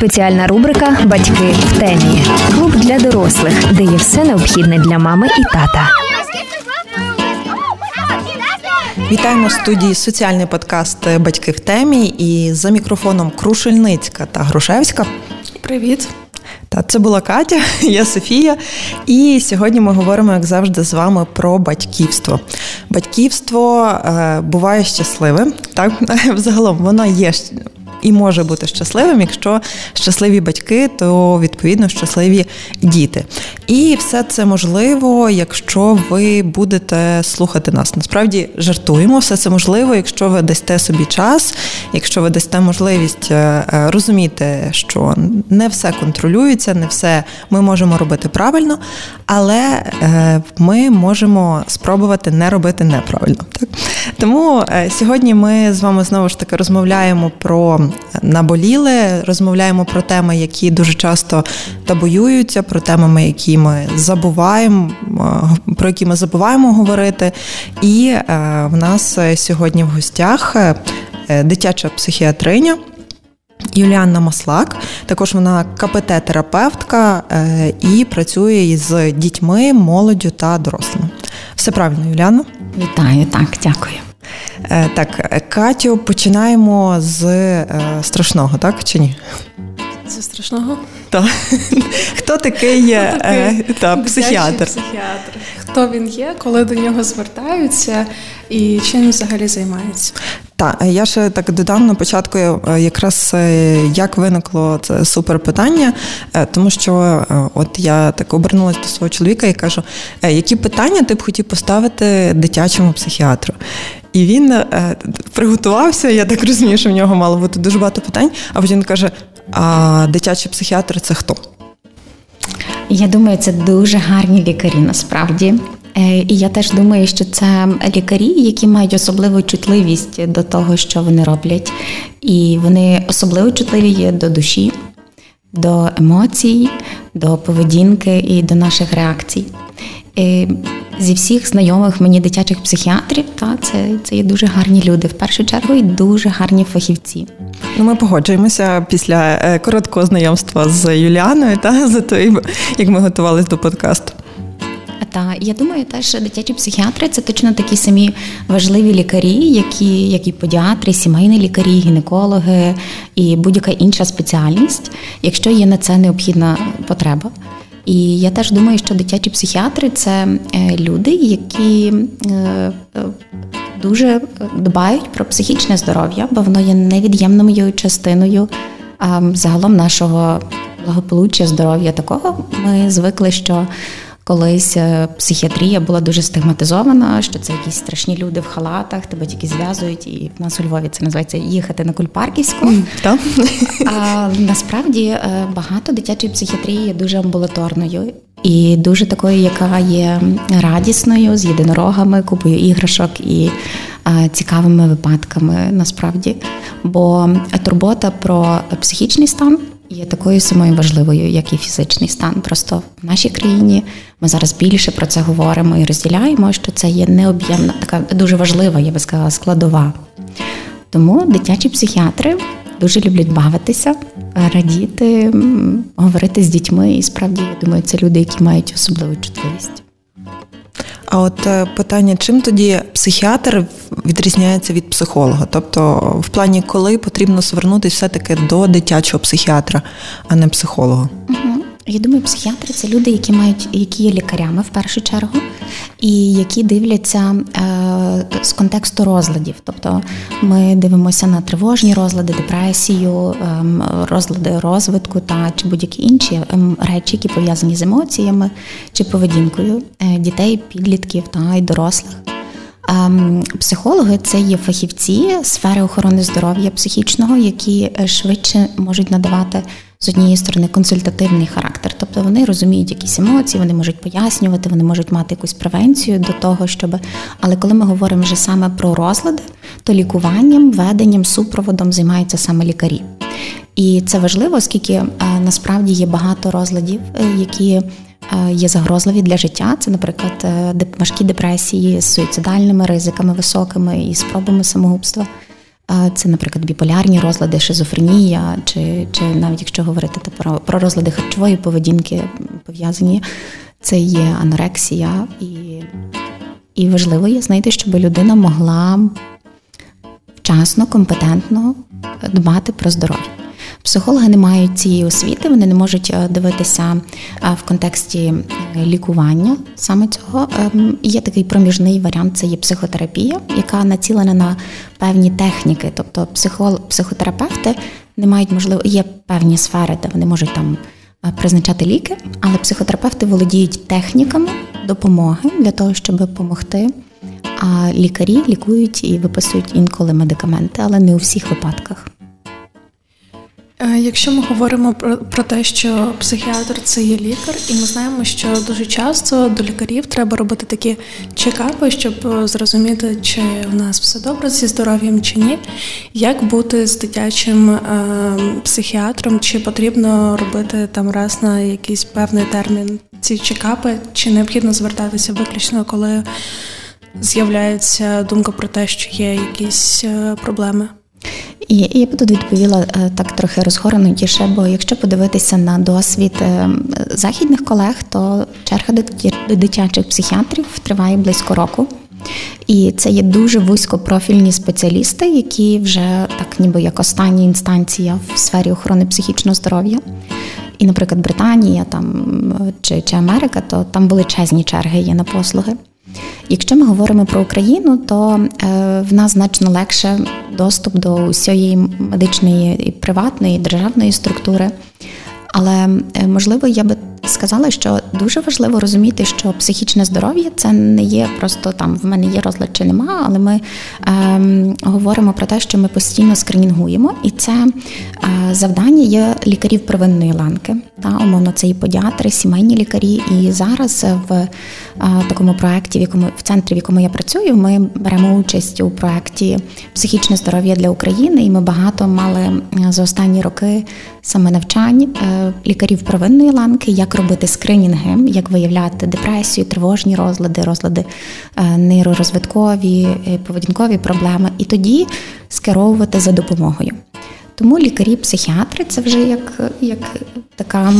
Спеціальна рубрика Батьки в темі. Клуб для дорослих, де є все необхідне для мами і тата. Вітаємо в студії соціальний подкаст Батьки в темі і за мікрофоном Крушельницька та Грушевська. Привіт. Та це була Катя, я Софія. І сьогодні ми говоримо, як завжди, з вами про батьківство. Батьківство е, буває щасливим, так взагалом воно є і може бути щасливим. Якщо щасливі батьки, то відповідно щасливі діти. І все це можливо, якщо ви будете слухати нас. Насправді жартуємо, все це можливо, якщо ви дасте собі час, якщо ви дасте можливість е, е, розуміти, що не все контролюється, не все ми можемо робити правильно, але е, ми можемо спробувати не робити неправильно. Так? Тому сьогодні ми з вами знову ж таки розмовляємо про наболіли, розмовляємо про теми, які дуже часто табоюються, про теми, які ми забуваємо, е, про які ми забуваємо говорити. І е, в нас сьогодні в гостях е, дитяча психіатриня. Юліанна Маслак, також вона КПТ-терапевтка і працює із дітьми, молоддю та дорослими. Все правильно, Юліана? Вітаю, так, дякую. Так, Катю, починаємо з страшного, так чи ні? Це страшного? Так. Хто такий, е. Та, психіатр? психіатр? Хто він є, коли до нього звертаються і чим взагалі займається? Так, я ще так додам на початку, е, якраз е, як виникло це супер питання, тому що от я так обернулася до свого чоловіка і кажу, які питання ти б хотів поставити дитячому психіатру? І він приготувався, я так розумію, що в нього мало бути дуже багато питань, а потім каже: а дитячий психіатр це хто? Я думаю, це дуже гарні лікарі насправді. Е, і я теж думаю, що це лікарі, які мають особливу чутливість до того, що вони роблять. І вони особливо чутливі є до душі, до емоцій, до поведінки і до наших реакцій. Зі всіх знайомих мені дитячих психіатрів, та це це є дуже гарні люди в першу чергу і дуже гарні фахівці. Ну, Ми погоджуємося після е, короткого знайомства з Юліаною та за тим, як ми готувалися до подкасту. Та я думаю, теж дитячі психіатри це точно такі самі важливі лікарі, які як і педіатри, сімейні лікарі, гінекологи і будь-яка інша спеціальність, якщо є на це необхідна потреба. І я теж думаю, що дитячі психіатри це е, люди, які е, е, дуже дбають про психічне здоров'я, бо воно є невід'ємною частиною загалом нашого благополуччя, здоров'я такого. Ми звикли, що Колись е, психіатрія була дуже стигматизована, що це якісь страшні люди в халатах, тебе тільки зв'язують, і в нас у Львові це називається їхати на Кульпарківську. А насправді е, багато дитячої психіатрії є дуже амбулаторною і дуже такою, яка є радісною, з єдинорогами, купою іграшок і е, цікавими випадками. Насправді, бо турбота про психічний стан є такою самою важливою, як і фізичний стан. Просто в нашій країні ми зараз більше про це говоримо і розділяємо, що це є необ'ємна, така дуже важлива, я би сказала, складова. Тому дитячі психіатри дуже люблять бавитися, радіти, говорити з дітьми. І справді, я думаю, це люди, які мають особливу чутливість. А от е, питання, чим тоді психіатр відрізняється від психолога? Тобто, в плані, коли потрібно звернутися все-таки до дитячого психіатра, а не психолога? Угу. Я думаю, психіатри це люди, які мають які є лікарями в першу чергу, і які дивляться е, з контексту розладів. Тобто ми дивимося на тривожні розлади, депресію, е, розлади розвитку та чи будь-які інші е, речі, які пов'язані з емоціями чи поведінкою е, дітей, підлітків та й дорослих. Ем, психологи це є фахівці сфери охорони здоров'я психічного, які е, швидше можуть надавати з однієї сторони консультативний характер, тобто вони розуміють якісь емоції, вони можуть пояснювати, вони можуть мати якусь превенцію до того, щоб. Але коли ми говоримо вже саме про розлади, то лікуванням, веденням, супроводом займаються саме лікарі. І це важливо, оскільки е, насправді є багато розладів, е, які е, є загрозливі для життя. Це, наприклад, важкі депресії з суїцидальними ризиками високими і спробами самогубства. Це, наприклад, біполярні розлади, шизофренія, чи чи навіть якщо говорити про, про розлади харчової поведінки пов'язані, це є анорексія, і і важливо є знайти, щоб людина могла вчасно, компетентно дбати про здоров'я. Психологи не мають цієї освіти, вони не можуть е, дивитися е, в контексті е, лікування саме цього. Ем, є такий проміжний варіант це є психотерапія, яка націлена на певні техніки. Тобто психотерапевти не мають можливо, є певні сфери, де вони можуть там призначати ліки, але психотерапевти володіють техніками допомоги для того, щоб допомогти. А лікарі лікують і виписують інколи медикаменти, але не у всіх випадках. Е, якщо ми говоримо про про те, що психіатр це є лікар, і ми знаємо, що дуже часто до лікарів треба робити такі чекапи, щоб е, зрозуміти, чи у нас все добре зі здоров'ям чи ні. Як бути з дитячим е, психіатром? Чи потрібно робити там раз на якийсь певний термін ці чекапи, чи необхідно звертатися виключно, коли з'являється думка про те, що є якісь е, проблеми? І я б тут відповіла е, так трохи розгорнутіше, бо якщо подивитися на досвід е, західних колег, то черга до дитячих психіатрів триває близько року. І це є дуже вузькопрофільні спеціалісти, які вже так, ніби як остання інстанція в сфері охорони психічного здоров'я. І, наприклад, Британія там чи, чи Америка, то там величезні черги є на послуги. Якщо ми говоримо про Україну, то е, в нас значно легше доступ до усієї медичної і приватної і державної структури. Але е, можливо, я би сказала, що дуже важливо розуміти, що психічне здоров'я це не є просто там в мене є розлад чи нема, але ми ем, говоримо про те, що ми постійно скринінгуємо, і це е, завдання є лікарів первинної ланки. Та умовно це і подіатри, сімейні лікарі. І зараз в е, такому проєкті, в якому в центрі, в якому я працюю, ми беремо участь у проєкті психічне здоров'я для України, і ми багато мали за останні роки саме навчань е, лікарів первинної ланки, як робити скринінги, як виявляти депресію, тривожні розлади, розлади е, нейророзвиткові, е, поведінкові проблеми, і тоді скеровувати за допомогою. Тому лікарі-психіатри це вже як як така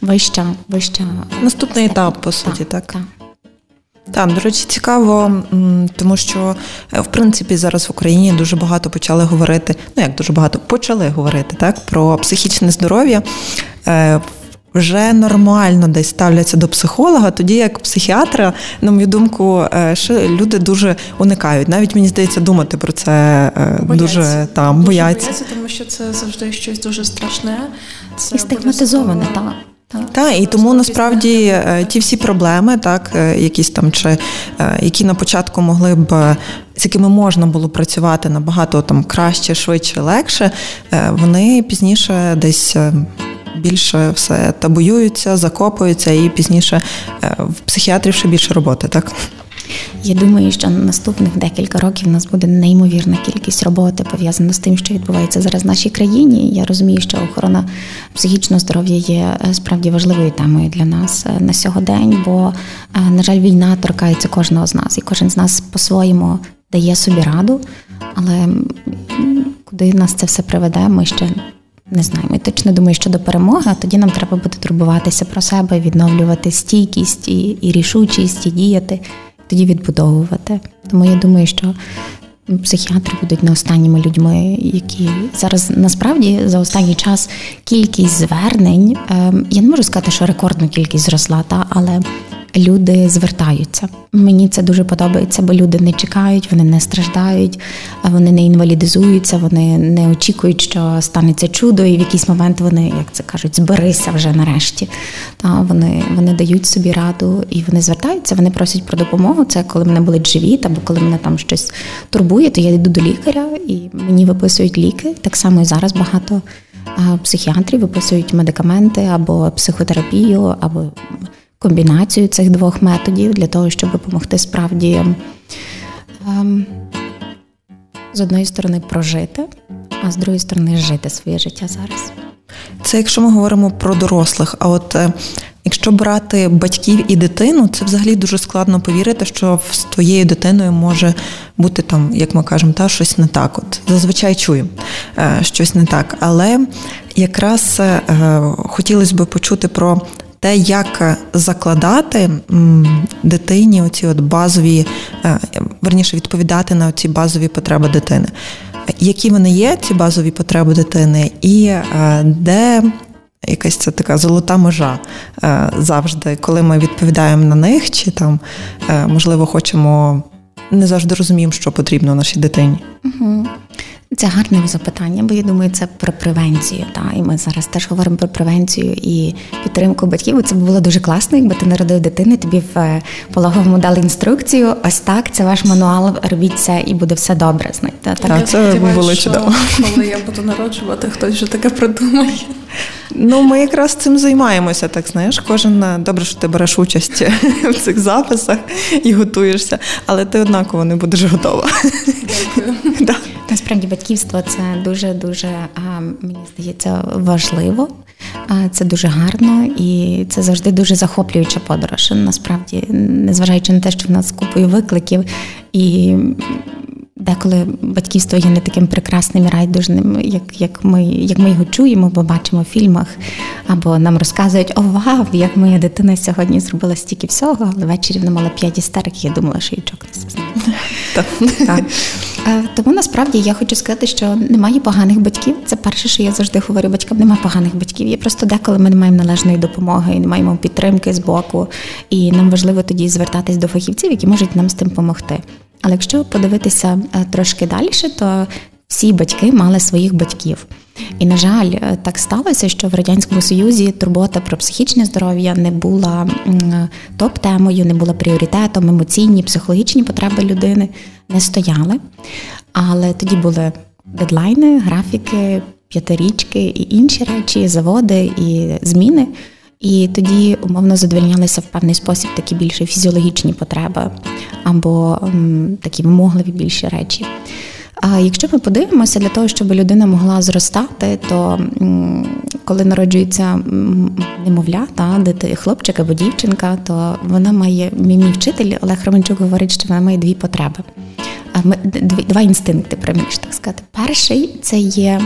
вища вища наступний степень. етап, по суті, так. так. Так, до речі, цікаво, тому що в принципі зараз в Україні дуже багато почали говорити. Ну як дуже багато почали говорити так про психічне здоров'я вже нормально десь ставляться до психолога, тоді як психіатра, на мою думку, е, ще люди дуже уникають. Навіть мені здається, думати про це е, бояться. дуже там бояться. бояться, тому що це завжди щось дуже страшне. Це І стигматизоване. Так, та, і тому насправді е, ті всі проблеми, так, якісь там чи які на початку могли б, з якими можна було працювати набагато там краще, швидше, легше, вони пізніше десь більше все табуюються, закопуються, і пізніше е, в психіатрів ще більше роботи, так. Я думаю, що наступних декілька років у нас буде неймовірна кількість роботи пов'язана з тим, що відбувається зараз в нашій країні. Я розумію, що охорона психічного здоров'я є е, справді важливою темою для нас е, на сьогодень, бо, на жаль, війна торкається кожного з нас, і кожен з нас по-своєму дає собі раду. Але куди нас це все приведе, ми ще не знаю, ми точно думаю, що до перемоги, а тоді нам треба буде турбуватися про себе, відновлювати стійкість і, і рішучість, і діяти, тоді відбудовувати. Тому я думаю, що психіатри будуть не останніми людьми, які зараз насправді за останній час кількість звернень. Ем, я не можу сказати, що рекордну кількість зросла, та але люди звертаються. Мені це дуже подобається, бо люди не чекають, вони не страждають, вони не інвалідизуються, вони не очікують, що станеться чудо, і в якийсь момент вони, як це кажуть, зберися вже нарешті. Та вони вони дають собі раду і вони звертаються, вони просять про допомогу. Це коли мене болить живіт, або коли мене там щось турбує, то я йду до лікаря і мені виписують ліки. Так само і зараз багато психіатрів виписують медикаменти або психотерапію, або комбінацію цих двох методів для того, щоб допомогти справді ем, з одної сторони прожити, а з другої сторони жити своє життя зараз. Це якщо ми говоримо про дорослих, а от е, Якщо брати батьків і дитину, це взагалі дуже складно повірити, що з твоєю дитиною може бути там, як ми кажемо, та щось не так. От зазвичай чую е, щось не так. Але якраз е, хотілося б почути про те, як закладати дитині оці от базові, е, верніше відповідати на ці базові потреби дитини. Які вони є, ці базові потреби дитини, і де якась це така золота межа е, завжди, коли ми відповідаємо на них, чи там е, можливо хочемо не завжди розуміємо, що потрібно нашій дитині. Угу. Це гарне запитання, бо я думаю, це про превенцію. Та і ми зараз теж говоримо про превенцію і підтримку батьків. Це було дуже класно, якби ти народив дитини, тобі в е, пологовому дали інструкцію. Ось так, це ваш мануал, робіть це і буде все добре. Знаєте, так, так це було чудово. Коли я буду народжувати, хтось вже таке придумає. Ну, ми якраз цим займаємося, так знаєш. Кожен е, добре, що ти береш участь в цих записах і готуєшся, але ти однаково не будеш готова. Дякую. Насправді батьківство це дуже дуже мені здається важливо. Це дуже гарно і це завжди дуже захоплююча подорож. Насправді, незважаючи на те, що в нас купою викликів і Деколи батьківство є не таким прекрасним і райдужним, як як, ми як ми його чуємо, бо бачимо в фільмах, або нам розказують, о, вау, як моя дитина сьогодні зробила стільки всього, але ввечері вона мала п'ять істерик, я думала, що їй чокнеться з ним. Тому насправді я хочу сказати, що немає поганих батьків. Це перше, що я завжди говорю батькам, немає поганих батьків. Є просто деколи ми не маємо належної допомоги, і не маємо підтримки з боку. І нам важливо тоді звертатись до фахівців, які можуть нам з тим допомогти. Але якщо подивитися е, трошки далі, то всі батьки мали своїх батьків. І, на жаль, е, так сталося, що в радянському союзі турбота про психічне здоров'я не була топ-темою, не була пріоритетом, емоційні, психологічні потреби людини не стояли. Але тоді були дедлайни, графіки, п'ятирічки і інші речі, заводи і зміни. І тоді умовно задовольнялися в певний спосіб такі більше фізіологічні потреби або м, такі вимогливі більші речі. А якщо ми подивимося для того, щоб людина могла зростати, то коли народжується немовля, та дити, хлопчик або дівчинка, то вона має мій, вчитель Олег Романчук говорить, що вона має дві потреби. Ми, два інстинкти, приміж так сказати. Перший це є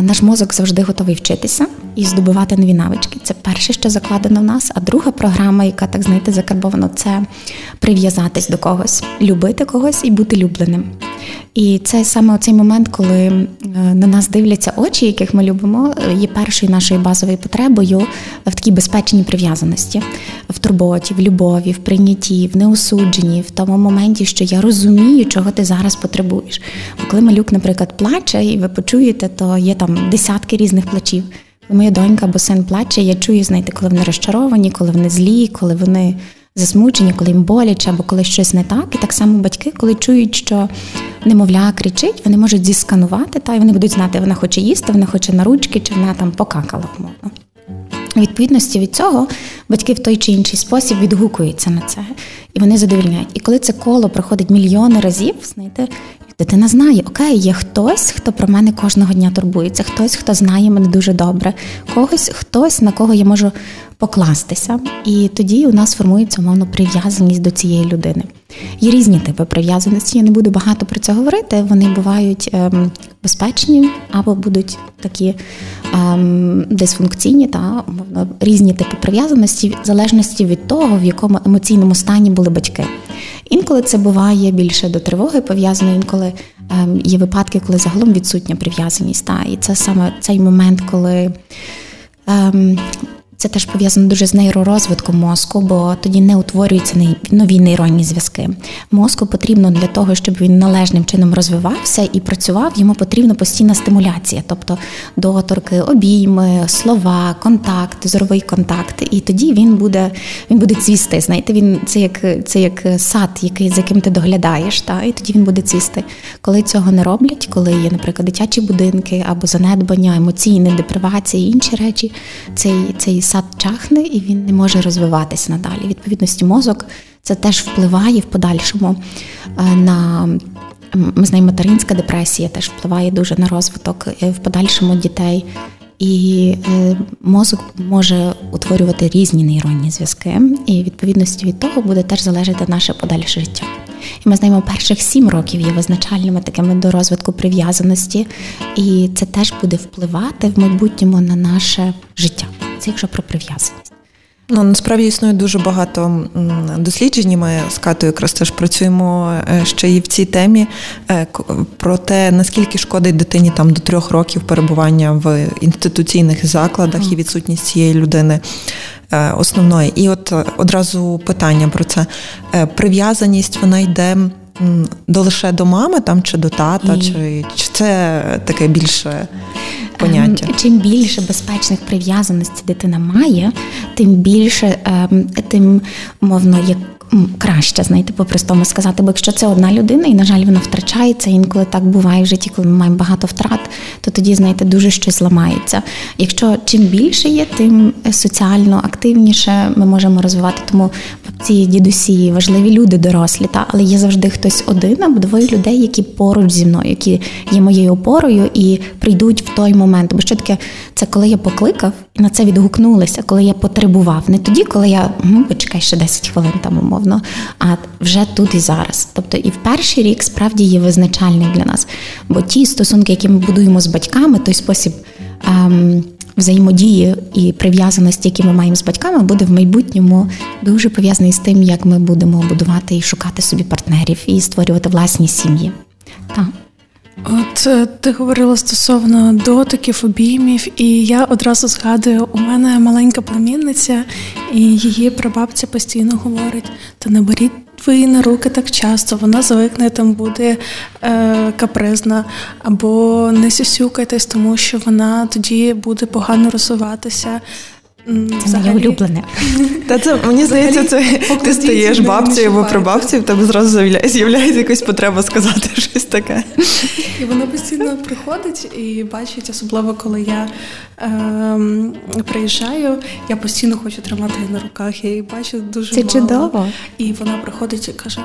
наш мозок завжди готовий вчитися і здобувати нові навички. Це перше, що закладено в нас. А друга програма, яка так знаєте, закарбована, це прив'язатись до когось, любити когось і бути любленим. І це саме цей момент, коли е, на нас дивляться очі, яких ми любимо, є першою нашою базовою потребою в такій безпечній прив'язаності, в турботі, в любові, в прийнятті, в неосудженні, в тому моменті, що я розумію, чого ти зараз потребуєш. Коли малюк, наприклад, плаче, і ви почуєте, то є там десятки різних плачів. Моя донька або син плаче, я чую, знаєте, коли вони розчаровані, коли вони злі, коли вони засмучені, коли їм боляче, або коли щось не так. І так само батьки, коли чують, що немовля кричить, вони можуть зісканувати, та й вони будуть знати, вона хоче їсти, вона хоче на ручки, чи вона там покакала умовно. Відповідності від цього батьки в той чи інший спосіб відгукуються на це, і вони задовільняють. І коли це коло проходить мільйони разів, знаєте, дитина знає, окей, є хтось, хто про мене кожного дня турбується, хтось, хто знає мене дуже добре, когось, хтось, на кого я можу покластися. І тоді у нас формується умовно прив'язаність до цієї людини. Є різні типи прив'язаності. Я не буду багато про це говорити. Вони бувають ем, безпечні або будуть такі ем, дисфункційні та умовно різні типи прив'язаності, в залежності від того, в якому емоційному стані були батьки. Інколи це буває більше до тривоги пов'язано, інколи ем, є випадки, коли загалом відсутня прив'язаність. Та, І це саме цей момент, коли. Це теж пов'язано дуже з нейророзвитком мозку, бо тоді не утворюються нові нейронні зв'язки. Мозку потрібно для того, щоб він належним чином розвивався і працював, йому потрібна постійна стимуляція, тобто доторки, обійми, слова, контакт, зоровий контакт. І тоді він буде він буде цвісти. Знаєте, він це як це як сад, який, за яким ти доглядаєш, та і тоді він буде цвісти. Коли цього не роблять, коли є, наприклад, дитячі будинки або занедбання, емоційне, депривація інші речі, цей цей сад чахне і він не може розвиватися надалі. Відповідності мозок це теж впливає в подальшому е, на. Ми знаємо, материнська депресія теж впливає дуже на розвиток е, в подальшому дітей і е, мозок може утворювати різні нейронні зв'язки, і відповідності від того буде теж залежати наше подальше життя. І ми знаємо, перших сім років є визначальними такими до розвитку прив'язаності, і це теж буде впливати в майбутньому на наше життя. Це якщо про прив'язаність. Ну насправді існує дуже багато досліджень. Ми з Катою якраз теж працюємо е, ще і в цій темі е, про те, наскільки шкодить дитині там до трьох років перебування в інституційних закладах і відсутність цієї людини е, основної. І от одразу питання про це прив'язаність вона йде. До лише до мами там чи до тата, і... чи чи це таке більше поняття. Ем, чим більше безпечних прив'язаностей дитина має, тим більше, ем, тим мовно як краще, знаєте, по-простому сказати. Бо якщо це одна людина, і, на жаль, вона втрачається, інколи так буває в житті, коли ми маємо багато втрат, то тоді, знаєте, дуже щось ламається. Якщо чим більше є, тим соціально активніше ми можемо розвивати. Тому ці дідусі важливі люди, дорослі, та але є завжди хтось один або двоє людей, які поруч зі мною, які є моєю опорою і прийдуть в той момент. Бо що таке, це коли я покликав і на це відгукнулися, коли я потребував. Не тоді, коли я почекай ще 10 хвилин там умовно, а вже тут і зараз. Тобто і в перший рік справді є визначальний для нас. Бо ті стосунки, які ми будуємо з батьками, той спосіб. Ем, Взаємодії і прив'язаності, які ми маємо з батьками, буде в майбутньому дуже пов'язаний з тим, як ми будемо будувати і шукати собі партнерів і створювати власні сім'ї. Так. От е, ти говорила стосовно дотиків, обіймів, і я одразу згадую, у мене маленька племінниця, і її прабабця постійно говорить: та не беріть ви на руки так часто, вона звикне там буде е, капризна, або не сюсюкайтесь, тому що вона тоді буде погано розвиватися. Це моє улюблене. Та це мені здається, це ти стаєш бабцею або прабабцею, в тебе зразу з'являється якась потреба сказати щось таке. І вона постійно приходить і бачить, особливо коли я е, приїжджаю, я постійно хочу тримати її на руках. Я її бачу дуже Це мало. чудово. І вона приходить і каже: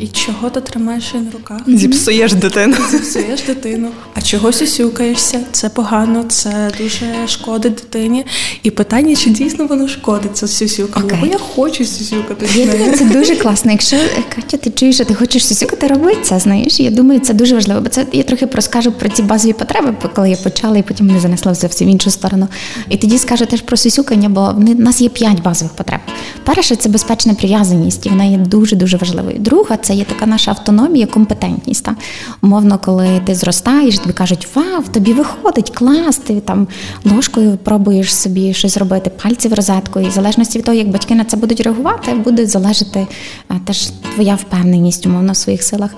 і чого ти тримаєш її на руках? Зіпсуєш дитину. Зіпсуєш дитину. А чого сюсюкаєшся? Це погано, це дуже шкодить дитині. І питання, чи дійсно воно шкодить це сюсюка? Okay. Бо я хочу сюсюкати. Я думаю, це дуже класно. Якщо Катя, ти чуєш, що ти хочеш сюсюкати, роби це. Знаєш, я думаю, це дуже важливо. Бо це я трохи розкажу про ці базові потреби, коли я почала, і потім мене занесла зовсім в іншу сторону. І тоді скажу теж про сюсюкання, бо в нас є п'ять базових потреб. Перше, це безпечна прив'язаність, і вона є дуже дуже важливою. Друга це є така наша автономія, компетентність. Та? Умовно, коли ти зростаєш, тобі кажуть, вау, тобі виходить, клас, ти там ложкою пробуєш собі щось робити, пальці в розетку. І в залежності від того, як батьки на це будуть реагувати, буде залежати е, теж твоя впевненість, умовно, в своїх силах.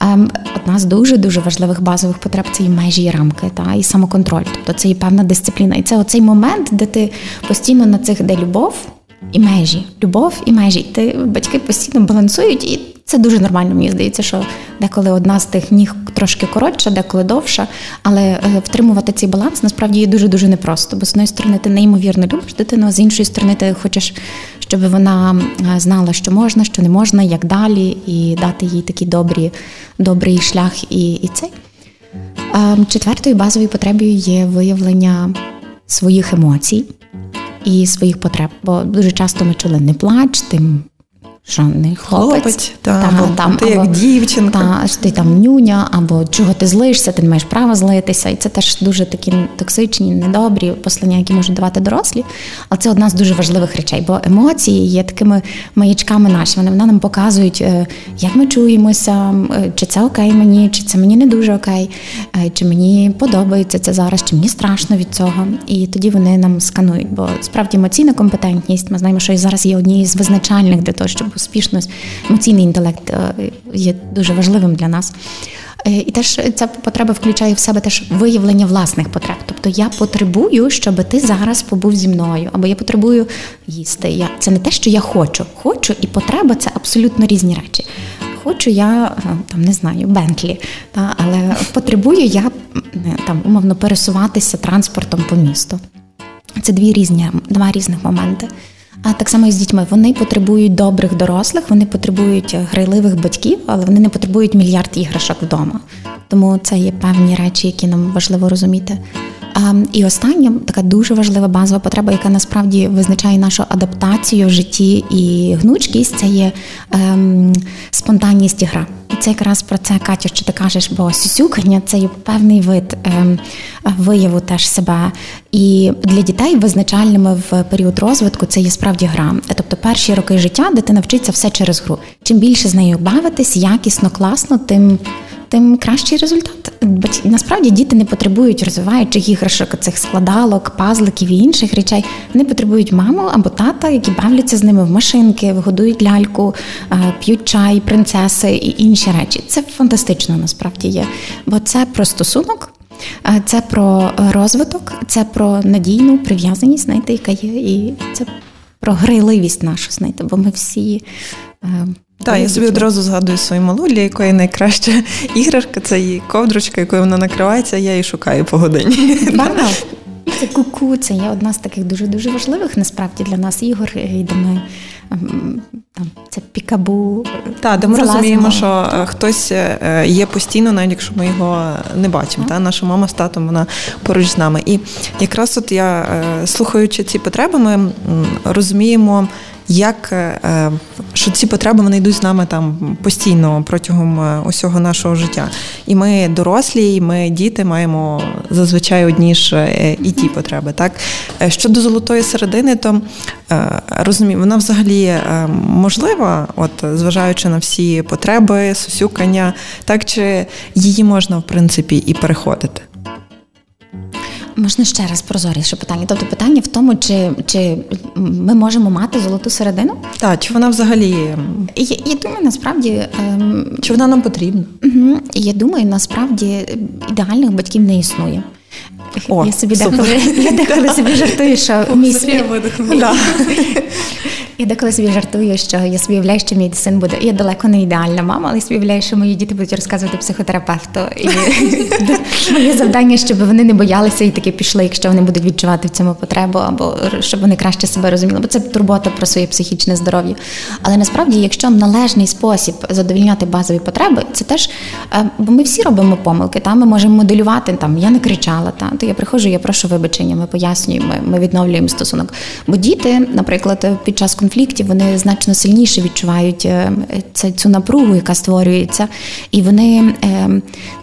Ем, одна з дуже дуже важливих базових потреб це і межі і рамки, та і самоконтроль. Тобто це і певна дисципліна. І це оцей момент, де ти постійно на цих де любов. І межі, любов і межі. Ти батьки постійно балансують, і це дуже нормально. Мені здається, що деколи одна з тих ніг трошки коротша, деколи довша, але е, втримувати цей баланс насправді є дуже дуже непросто. Бо з однієї сторони ти неймовірно любиш дитину, а з іншої сторони, ти хочеш, щоб вона е, знала, що можна, що не можна, як далі, і дати їй такий добрий, добрий шлях і, і цей. Четвертою базовою потребою є виявлення своїх емоцій і своїх потреб. Бо дуже часто ми чули не плач, тим що не хлопець, хлопець та, та, або там, ти або, як дівчинка. Та, ти там нюня, або чого ти злишся, ти не маєш права злитися. І це теж дуже такі токсичні, недобрі послання, які можуть давати дорослі. Але це одна з дуже важливих речей, бо емоції є такими маячками нашими. Вони нам показують, е, як ми чуємося, е, чи це окей мені, чи це мені не дуже окей, е, чи мені подобається це зараз, чи мені страшно від цього. І тоді вони нам сканують. Бо справді емоційна компетентність, ми знаємо, що і зараз є однією з визначальних для того, щоб успішність, емоційний інтелект е, є дуже важливим для нас. Е, і теж ця потреба включає в себе теж виявлення власних потреб. Тобто я потребую, щоб ти зараз побув зі мною, або я потребую їсти. Я це не те, що я хочу. Хочу і потреба це абсолютно різні речі. Хочу я е, там не знаю, Бентлі, та але потребую я там умовно пересуватися транспортом по місту. Це дві різні два різних моменти. А так само і з дітьми. Вони потребують добрих дорослих, вони потребують грайливих батьків, але вони не потребують мільярд іграшок вдома. Тому це є певні речі, які нам важливо розуміти. І остання така дуже важлива базова потреба, яка насправді визначає нашу адаптацію в житті і гнучкість, це є ем, спонтанність і гра. І це якраз про це Катю, що ти кажеш, бо сюсюкання це є певний вид ем, вияву теж себе. І для дітей визначальними в період розвитку це є справді гра. Тобто перші роки життя дитина вчиться все через гру. Чим більше з нею бавитись, якісно, класно, тим тим кращий результат. Насправді діти не потребують розвиваючих іграшок, цих складалок, пазликів і інших речей. Вони потребують маму або тата, які бавляться з ними в машинки, вигодують ляльку, п'ють чай, принцеси і інші речі. Це фантастично насправді є, бо це про стосунок. Це про розвиток, це про надійну прив'язаність, знаєте, яка є, і це про грайливість нашу, знаєте, бо ми всі так, я собі одразу згадую свою малу, для якої найкраща іграшка це її ковдрочка, якою вона накривається, я її шукаю по годині. Це куку, це є одна з таких дуже дуже важливих насправді для нас ігор, де ми ем, там це пікабу. Так, де ми залазимо. розуміємо, що е, хтось е, є постійно, навіть якщо ми його не бачимо. Та наша мама з татом вона поруч з нами. І якраз от я е, слухаючи ці потреби, ми розуміємо як е, що ці потреби вони йдуть з нами там постійно протягом е, усього нашого життя. І ми дорослі, і ми діти маємо зазвичай одні ж е, і ті потреби. Так щодо золотої середини, то розумію, вона взагалі можлива, от зважаючи на всі потреби, сусюкання, так чи її можна в принципі і переходити. Можна ще раз прозоріше питання. Тобто питання в тому, чи чи ми можемо мати золоту середину? Так, чи вона взагалі я, я думаю, насправді ем... чи вона нам потрібна? Угу. Я думаю, насправді ідеальних батьків не існує. О, Я собі деколи я деколи собі жартую, що мій світ. Я деколи собі жартую, що я собі уявляю, що мій син буде. Я далеко не ідеальна мама, але собі уявляю, що мої діти будуть розказувати психотерапевту. І моє завдання, щоб вони не боялися і таки пішли, якщо вони будуть відчувати в цьому потребу, або щоб вони краще себе розуміли. Бо це турбота про своє психічне здоров'я. Але насправді, якщо належний спосіб задовільняти базові потреби, це теж е, бо ми всі робимо помилки. Та ми можемо моделювати там. Я не кричала, та то я приходжу, я прошу вибачення, ми пояснюємо, ми відновлюємо стосунок. Бо діти, наприклад, під час конфліктів вони значно сильніше відчувають е, цю напругу, яка створюється, і вони е,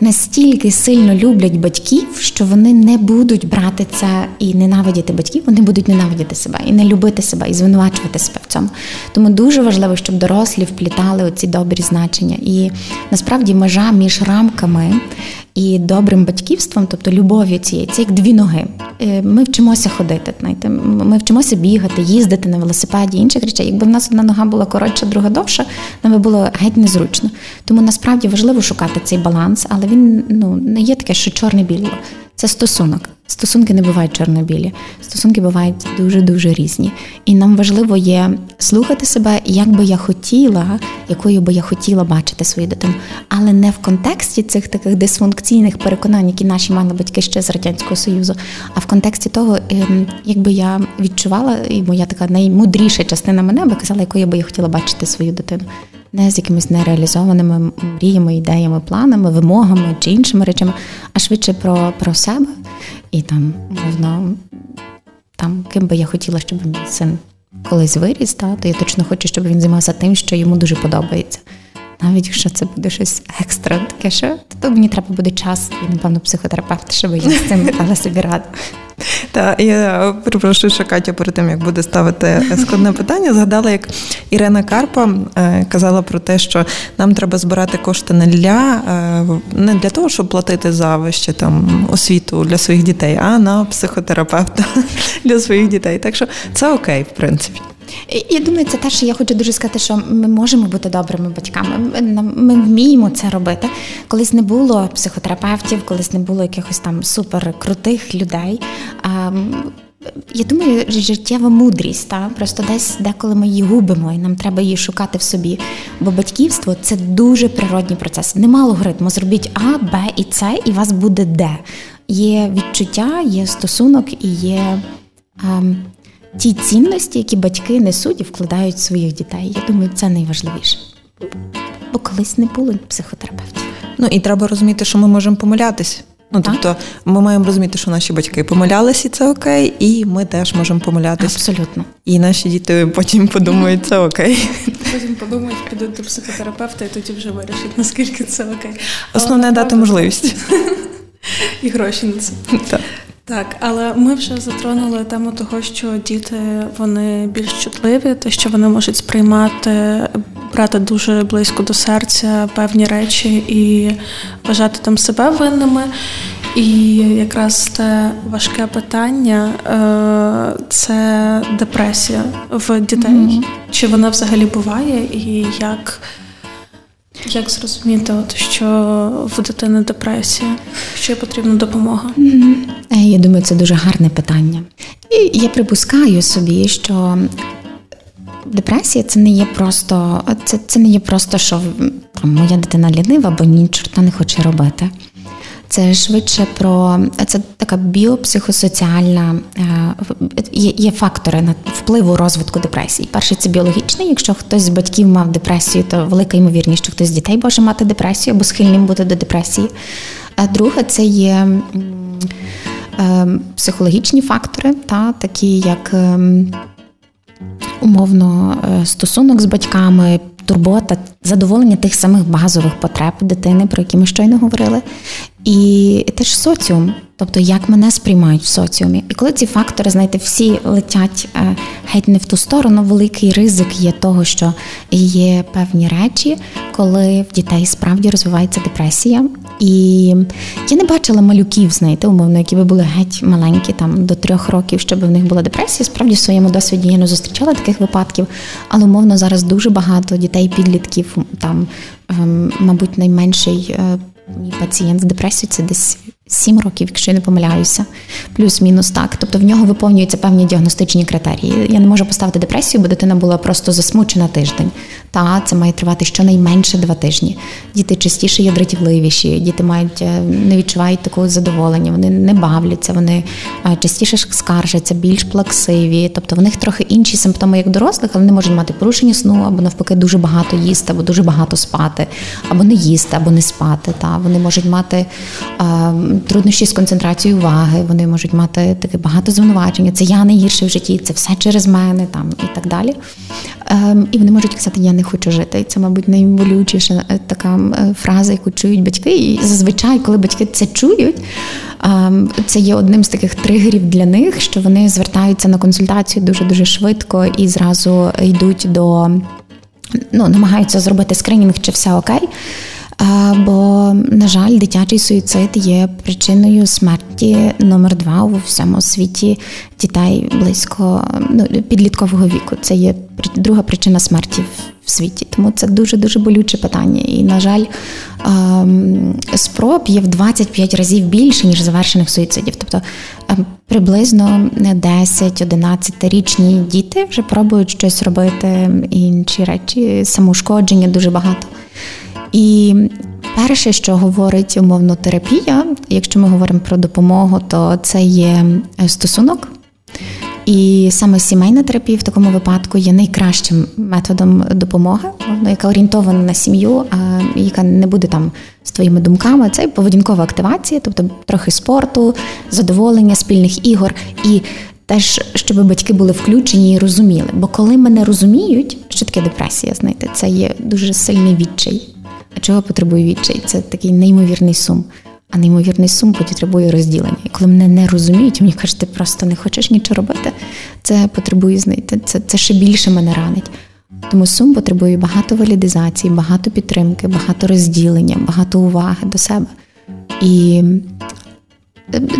настільки сильно люблять батьків, що вони не будуть брати це і ненавидіти батьків, вони будуть ненавидіти себе і не любити себе, і звинувачувати себе в цьому. Тому дуже важливо, щоб дорослі вплітали оці добрі значення. І насправді межа між рамками і добрим батьківством, тобто любов'ю цієї, це як дві ноги. Е, ми вчимося ходити. знаєте, Ми вчимося бігати, їздити на велосипеді, інших речей. Якби в нас одна нога була коротша, друга довша, нам би було геть незручно. Тому насправді важливо шукати цей баланс, але він ну не є таке, що чорне-біле. Це стосунок. Стосунки не бувають чорно-білі, стосунки бувають дуже-дуже різні. І нам важливо є слухати себе, як би я хотіла, якою би я хотіла бачити свою дитину, але не в контексті цих таких дисфункційних переконань, які наші мали батьки ще з радянського союзу, а в контексті того, ем, якби я відчувала, і моя така наймудріша частина мене би казала, якою би я хотіла бачити свою дитину. Не з якимись нереалізованими мріями, ідеями, планами, вимогами чи іншими речами, а швидше про про себе і там, мовно, там, ким би я хотіла, щоб мій син колись виріс, та, то я точно хочу, щоб він займався тим, що йому дуже подобається. Навіть якщо це буде щось екстра, таке що то мені треба буде час і, напевно, психотерапевт, щоб я з цим дала собі раду. Та я перепрошую, що Катя перед тим як буде ставити складне питання, згадала, як Ірена Карпа е, казала про те, що нам треба збирати кошти не для е, не для того, щоб платити за вище там освіту для своїх дітей, а на психотерапевта для своїх дітей. Так що це окей, в принципі. Я думаю, це те, що я хочу дуже сказати, що ми можемо бути добрими батьками. Ми вміємо це робити. Колись не було психотерапевтів, колись не було якихось там суперкрутих людей. Я думаю, життєва мудрість, та просто десь деколи ми її губимо, і нам треба її шукати в собі. Бо батьківство це дуже природній процес. Нема алгоритму. Зробіть А, Б і С, і вас буде Д. Є відчуття, є стосунок і є ті цінності, які батьки несуть і вкладають в своїх дітей. Я думаю, це найважливіше. Бо колись не було психотерапевтів. Ну і треба розуміти, що ми можемо помилятись. Ну тобто, ми маємо розуміти, що наші батьки помилялися, і це окей, і ми теж можемо помилятися. Абсолютно. І наші діти потім подумають, це окей. Потім подумають, підуть до психотерапевта, і тоді вже вирішить, наскільки це окей. Основне дати можливість і гроші на це. Так. Так, але ми вже затронули тему того, що діти вони більш чутливі, те, що вони можуть сприймати, брати дуже близько до серця певні речі і вважати там себе винними. І якраз те важке питання е, це депресія в дітей. Mm-hmm. Чи вона взагалі буває, і як як зрозуміти, от, що в дитини депресія, що потрібна допомога? Mm-hmm. Я думаю, це дуже гарне питання. І я припускаю собі, що депресія це не є просто, це, це не є просто, що там моя дитина лінива, бо ні не хоче робити. Це швидше про це така біопсихосоціальна е, є, є фактори на впливу розвитку депресії. Перший це біологічний. Якщо хтось з батьків мав депресію, то велика ймовірність, що хтось з дітей може мати депресію або схильним бути до депресії. А друге, це є е, психологічні фактори, та такі як ем, умовно е, стосунок з батьками, турбота, задоволення тих самих базових потреб дитини, про які ми щойно говорили, і теж соціум, тобто як мене сприймають в соціумі. І коли ці фактори, знаєте, всі летять е, геть не в ту сторону, великий ризик є того, що є певні речі, коли в дітей справді розвивається депресія. І я не бачила малюків, знаєте, умовно, які би були геть маленькі, там до трьох років, щоб в них була депресія. Справді в своєму досвіді я не зустрічала таких випадків, але умовно зараз дуже багато дітей, підлітків там, ем, мабуть, найменший е, Мій пацієнт з депресією це десь 7 років, якщо я не помиляюся, плюс-мінус так. Тобто в нього виповнюються певні діагностичні критерії. Я не можу поставити депресію, бо дитина була просто засмучена тиждень. Та це має тривати щонайменше два тижні. Діти частіше є дратівливіші, діти мають е, не відчувають такого задоволення, вони не бавляться, вони е, частіше скаржаться, більш плаксиві. Тобто в них трохи інші симптоми, як дорослих, але вони можуть мати порушення сну, або навпаки дуже багато їсти, або дуже багато спати, або не їсти, або не спати. Та вони можуть мати труднощі з концентрацією уваги, вони можуть мати таке багато звинувачення. Це я найгірше в житті, це все через мене там і так далі. Ем, і вони можуть казати, я не хочу жити. І це, мабуть, найболючіша е, така е, фраза, яку чують батьки. І зазвичай, коли батьки це чують, ем, це є одним з таких тригерів для них, що вони звертаються на консультацію дуже дуже швидко і зразу йдуть до ну, намагаються зробити скринінг, чи все окей. Бо, на жаль, дитячий суїцид є причиною смерті номер два у всьому світі дітей близько ну, підліткового віку. Це є друга причина смерті в світі. Тому це дуже дуже болюче питання. І, на жаль, спроб є в 25 разів більше, ніж завершених суїцидів. Тобто приблизно 10-11 річні діти вже пробують щось робити, інші речі, самоушкодження дуже багато. І перше, що говорить умовно терапія, якщо ми говоримо про допомогу, то це є е, стосунок. І саме сімейна терапія в такому випадку є найкращим методом допомоги, яка орієнтована на сім'ю, а яка не буде там з твоїми думками. Це поведінкова активація, тобто трохи спорту, задоволення, спільних ігор і теж, щоб батьки були включені і розуміли. Бо коли мене розуміють, що таке депресія, знаєте, це є дуже сильний відчай. А чого потребує відчай? Це такий неймовірний сум. А неймовірний сум потребує розділення. І коли мене не розуміють, мені кажуть, ти просто не хочеш нічого робити. Це потребує знайти. Це це ще більше мене ранить. Тому сум потребує багато валідизації, багато підтримки, багато розділення, багато уваги до себе. І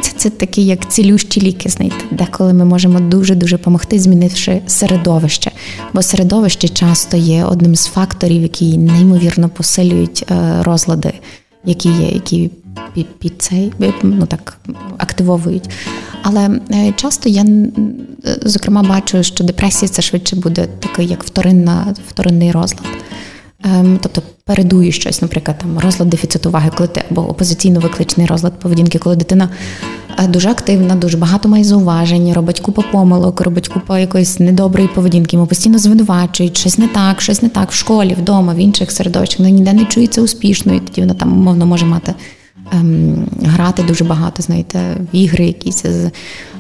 це це такі, як цілющі ліки, знаєте, деколи ми можемо дуже-дуже допомогти, змінивши середовище. Бо середовище часто є одним з факторів, які неймовірно посилюють е, розлади, які є, які під, під цей ну так активовують. Але е, часто я зокрема бачу, що депресія це швидше буде такий, як вторинна, вторинний розлад. Ем, тобто передує щось, наприклад, там розлад дефіциту уваги, коли ти або опозиційно викличений розлад поведінки, коли дитина е, дуже активна, дуже багато має зауважень, робить купу помилок, робить купу якоїсь недоброї поведінки, йому постійно звинувачують, щось не так, щось не так в школі, вдома, в інших середовищах, вона ніде не чується успішною, тоді вона там умовно може мати ем, грати дуже багато, знаєте, в ігри, якісь з,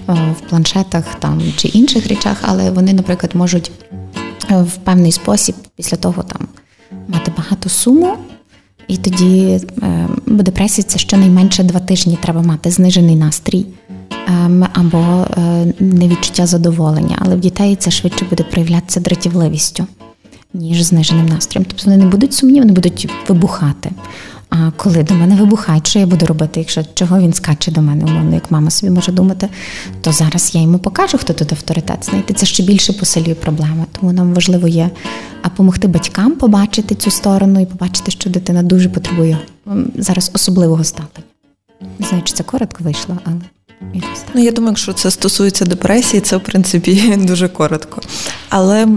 в планшетах там чи інших речах, але вони, наприклад, можуть в певний спосіб після того там мати багато суму. І тоді бо депресія це щонайменше два тижні треба мати знижений настрій ем, або е, невідчуття задоволення. Але в дітей це швидше буде проявлятися дратівливістю, ніж зниженим настроєм. Тобто вони не будуть сумні, вони будуть вибухати. А коли до мене вибухають, що я буду робити, якщо чого він скаче до мене, умовно, як мама собі може думати, то зараз я йому покажу, хто тут авторитет. Знаєте, це ще більше посилює проблеми. Тому нам важливо є допомогти батькам побачити цю сторону і побачити, що дитина дуже потребує зараз особливого ставлення. Не знаю, чи це коротко вийшло, але. Ну, я думаю, якщо це стосується депресії, це в принципі дуже коротко. Але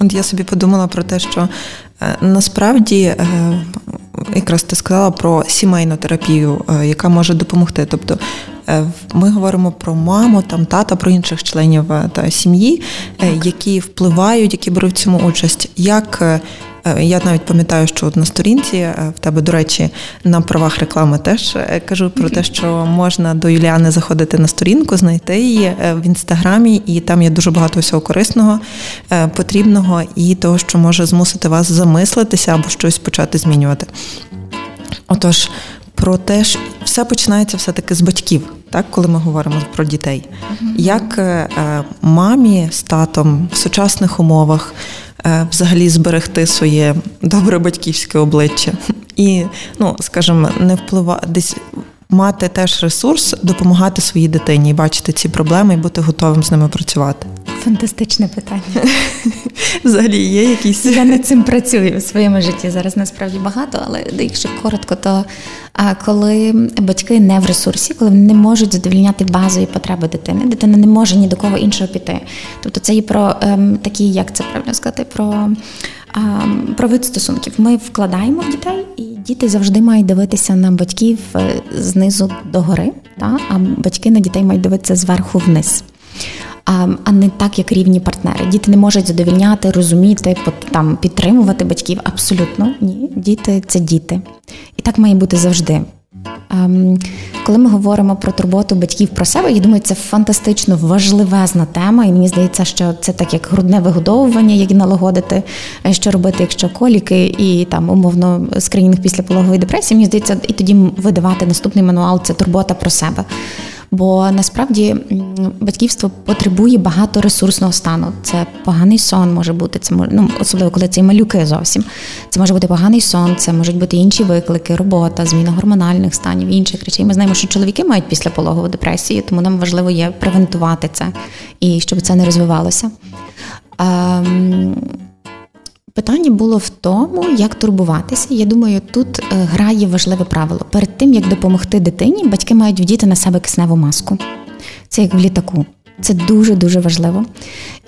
от я собі подумала про те, що насправді е, якраз ти сказала про сімейну терапію, е, яка може допомогти. Тобто ми говоримо про маму, там тата, про інших членів та сім'ї, які впливають, які беруть в цьому участь. Як Е, я навіть пам'ятаю, що на сторінці е, в тебе, до речі, на правах реклами теж е, кажу про те, що можна до Юліани заходити на сторінку, знайти її в інстаграмі, і там є дуже багато всього корисного, потрібного і того, що може змусити вас замислитися або щось почати змінювати. Отож, про те, що все починається все-таки з батьків, так, коли ми говоримо про дітей. Як мамі з татом в сучасних умовах Е, взагалі зберегти своє добре батьківське обличчя і, ну скажімо, не вплива десь. Мати теж ресурс допомагати своїй дитині, і бачити ці проблеми і бути готовим з ними працювати. Фантастичне питання. Взагалі є якісь. Я над цим працюю в своєму житті. Зараз насправді багато, але якщо коротко, то коли батьки не в ресурсі, коли вони не можуть задовільняти базові потреби дитини, дитина не може ні до кого іншого піти. Тобто це є про ем, такі, як це правильно сказати, про. Про вид стосунків ми вкладаємо в дітей, і діти завжди мають дивитися на батьків е, знизу до гори, та? а батьки на дітей мають дивитися зверху вниз а не так, як рівні партнери. Діти не можуть задовільняти, розуміти, там підтримувати батьків. Абсолютно ні. Діти це діти. І так має бути завжди. Коли ми говоримо про турботу батьків про себе, я думаю, це фантастично важливезна тема, і мені здається, що це так як грудне вигодовування, як налагодити, е, що робити, якщо коліки, і там умовно скринінг після пологової депресії. Мені здається, і тоді видавати наступний мануал це турбота про себе. Бо насправді батьківство потребує багато ресурсного стану. Це поганий сон може бути. Це ну, особливо коли це і малюки зовсім. Це може бути поганий сон, це можуть бути інші виклики, робота, зміна гормональних станів, інших речей. Ми знаємо, що чоловіки мають післяпологову депресію, тому нам важливо є превентувати це і щоб це не розвивалося. Питання було в тому, як турбуватися. Я думаю, тут е, грає важливе правило. Перед тим як допомогти дитині, батьки мають вдіти на себе кисневу маску. Це як в літаку. Це дуже дуже важливо.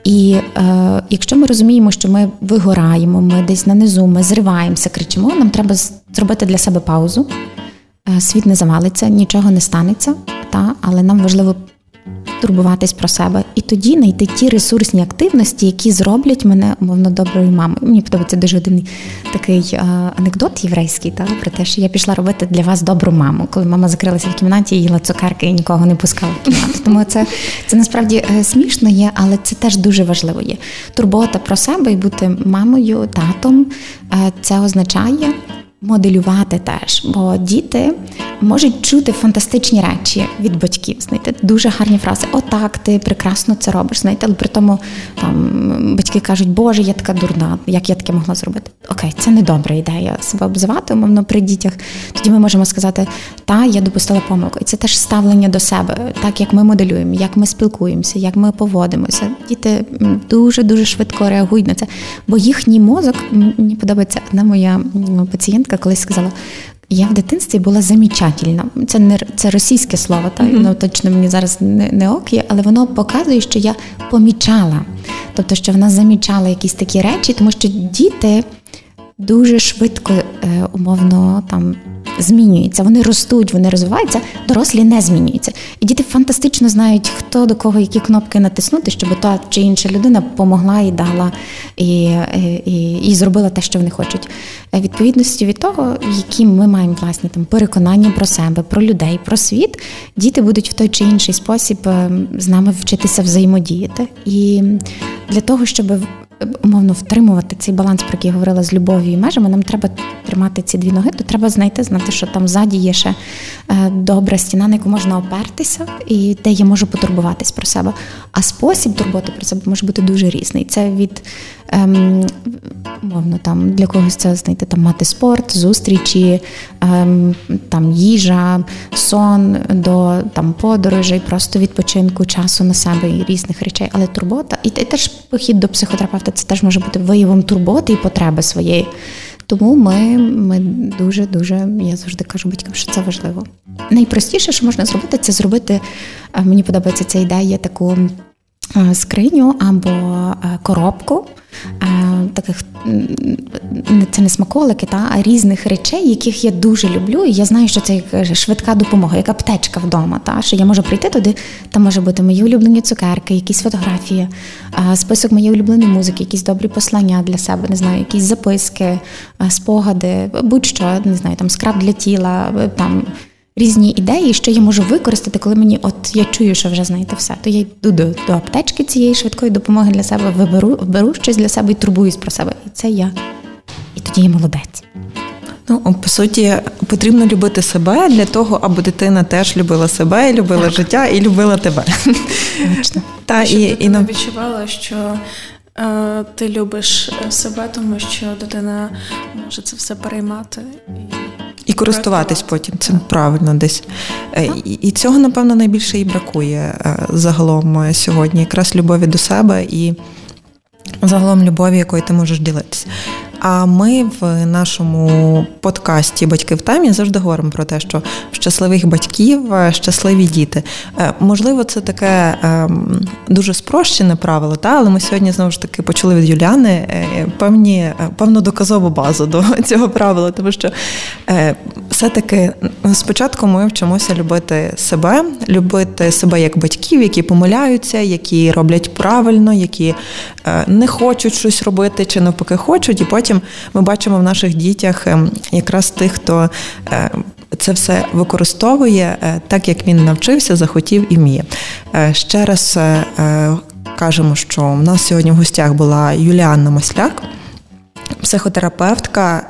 І е, якщо ми розуміємо, що ми вигораємо, ми десь на низу, ми зриваємося, кричимо, нам треба зробити для себе паузу. Е, світ не завалиться, нічого не станеться, та, але нам важливо турбуватись про себе і тоді знайти ті ресурсні активності, які зроблять мене умовно доброю мамою. Мені подобається дуже один такий анекдот єврейський, та про те, що я пішла робити для вас добру маму, коли мама закрилася в кімнаті, їла цукерки і нікого не пускала в кімнату. Тому це це насправді е, смішно є, але це теж дуже важливо є. Турбота про себе і бути мамою, татом. Е, це означає моделювати теж, бо діти можуть чути фантастичні речі від батьків. Знаєте, дуже гарні фрази. Отак, ти прекрасно це робиш. Знаєте, але при тому там батьки кажуть, Боже, я така дурна, як я таке могла зробити? Окей, це не добра ідея себе обзивати, умовно при дітях. Тоді ми можемо сказати, та я допустила помилку. І це теж ставлення до себе, так як ми моделюємо, як ми спілкуємося, як ми поводимося. Діти дуже дуже швидко реагують на це, бо їхній мозок мені подобається одна моя пацієнтка колись сказала. Я в дитинстві була замічательна. Це не це російське слово, так mm-hmm. ну точно мені зараз не не ок є, але воно показує, що я помічала. Тобто, що вона замічала якісь такі речі, тому що діти дуже швидко, е, умовно, там змінюються, вони ростуть, вони розвиваються, дорослі не змінюються. І діти фантастично знають, хто до кого які кнопки натиснути, щоб та чи інша людина помогла і дала і, і, і зробила те, що вони хочуть. Е, відповідності від того, які ми маємо власні там переконання про себе, про людей, про світ, діти будуть в той чи інший спосіб е, з нами вчитися взаємодіяти. І для того, щоб умовно втримувати цей баланс, про який я говорила з любов'ю і межами, нам треба тримати ці дві ноги, то треба знайти, знати, що там ззаді є ще е, добра стіна, на яку можна опертися, і де я можу потурбуватись про себе. А спосіб турботи про себе може бути дуже різний. Це від ем, мовно там для когось це знайти там мати спорт, зустрічі, ем, там їжа, сон до там подорожей, просто відпочинку, часу на себе і різних речей. Але турбота, і, і теж похід до психотерапевта це теж може бути виявом турботи і потреби своєї. Тому ми ми дуже дуже я завжди кажу батькам, що це важливо. Найпростіше, що можна зробити, це зробити. Е, мені подобається ця ідея таку Е, скриню або е, коробку таких це не смаколики, та, а різних речей, яких я дуже люблю. І я знаю, що це як швидка допомога, як аптечка вдома. Та, Що я можу прийти туди, там може бути мої улюблені цукерки, якісь фотографії, список моєї улюбленої музики, якісь добрі послання для себе, не знаю, якісь записки, спогади, будь-що, не знаю, там скраб для тіла, там різні ідеї, що я можу використати, коли мені от я чую, що вже знаєте все. То я йду до, до аптечки цієї швидкої допомоги для себе, виберу, беру щось для себе і турбуюсь про себе. І це я. І тоді я молодець. Ну, по суті, потрібно любити себе для того, аби дитина теж любила себе, і любила так. життя і любила тебе. Точно. Та, і, і, і нам відчувала, що е, ти любиш себе, тому що дитина може це все переймати. І... І користуватись потім цим правильно десь. Е, і цього, напевно, найбільше і бракує е, загалом е, сьогодні. Якраз любові до себе і загалом любові, якою ти можеш ділитися. А ми в нашому подкасті Батьки в темі завжди говоримо про те, що щасливих батьків е, щасливі діти. Е, можливо, це таке ем, дуже спрощене правило, та але ми сьогодні знову ж таки почули від Юліани е, певні певну доказову базу до цього правила, тому що все-таки спочатку ми вчимося любити себе, любити себе як батьків, які помиляються, які роблять правильно, які не хочуть щось робити чи навпаки хочуть, і потім ми бачимо в наших дітях ем, якраз тих, хто е, це все використовує е, так, як він навчився, захотів і вміє. Е, ще раз кажемо, що в нас сьогодні в гостях була Юліанна Масляк, психотерапевтка.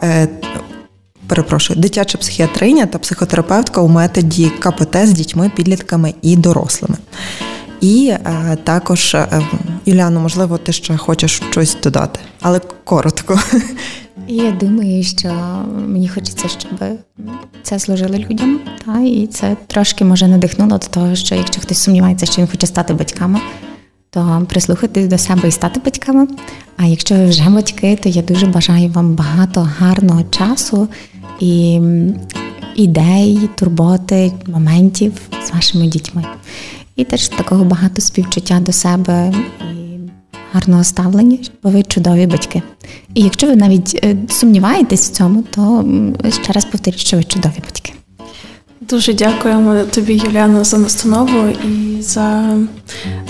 Перепрошую, дитяча психіатриня та психотерапевтка у методі КПТ з дітьми, підлітками і дорослими. І е, також е, Юліано, можливо, ти ще хочеш щось додати, але коротко. Я думаю, що мені хочеться, щоб це служило людям, та і це трошки може надихнуло до того, що якщо хтось сумнівається, що він хоче стати батьками, то прислухатись до себе і стати батьками. А якщо ви вже батьки, то я дуже бажаю вам багато гарного часу і ідей, турботи, моментів з вашими дітьми. І теж такого багато співчуття до себе і гарного ставлення, бо ви чудові батьки. І якщо ви навіть е, сумніваєтесь в цьому, то ще раз повторю, що ви чудові батьки. Дуже дякуємо тобі, Юліана, за настанову і за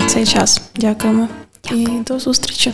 цей час. Дякуємо Дякую. і до зустрічі.